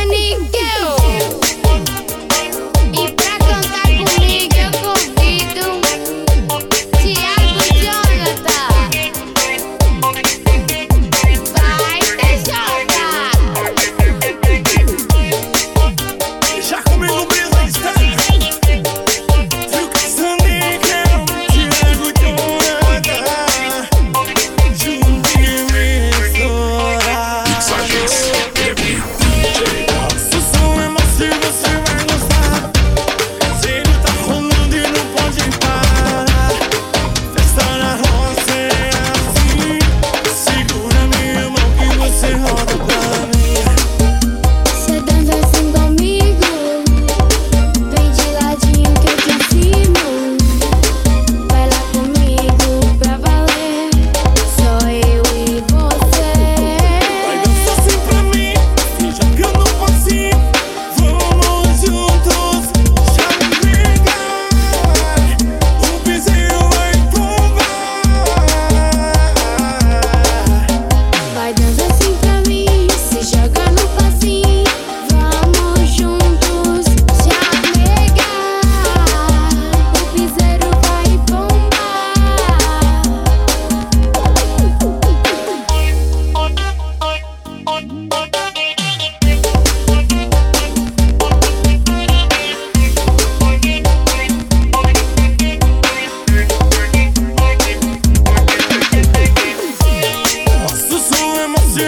I need Get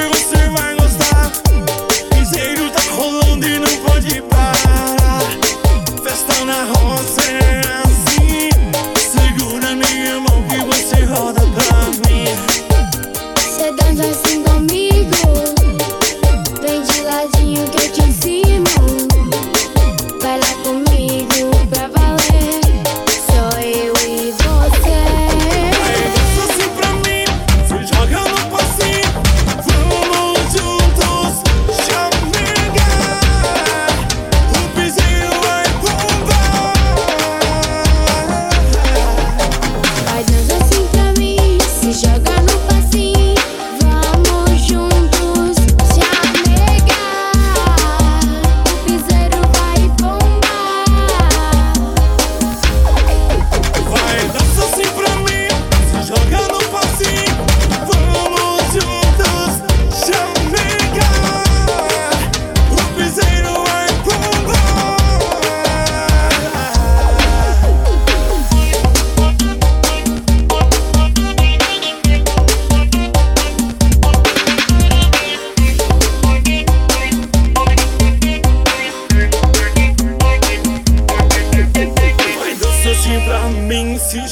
você, vai gostar. Piseiro tá rolando e não pode parar. Festa na roça é assim. Segura minha mão que você roda pra mim. Você dança assim comigo.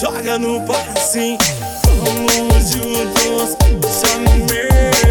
joga no bar assim. Vamos juntos, chame-me.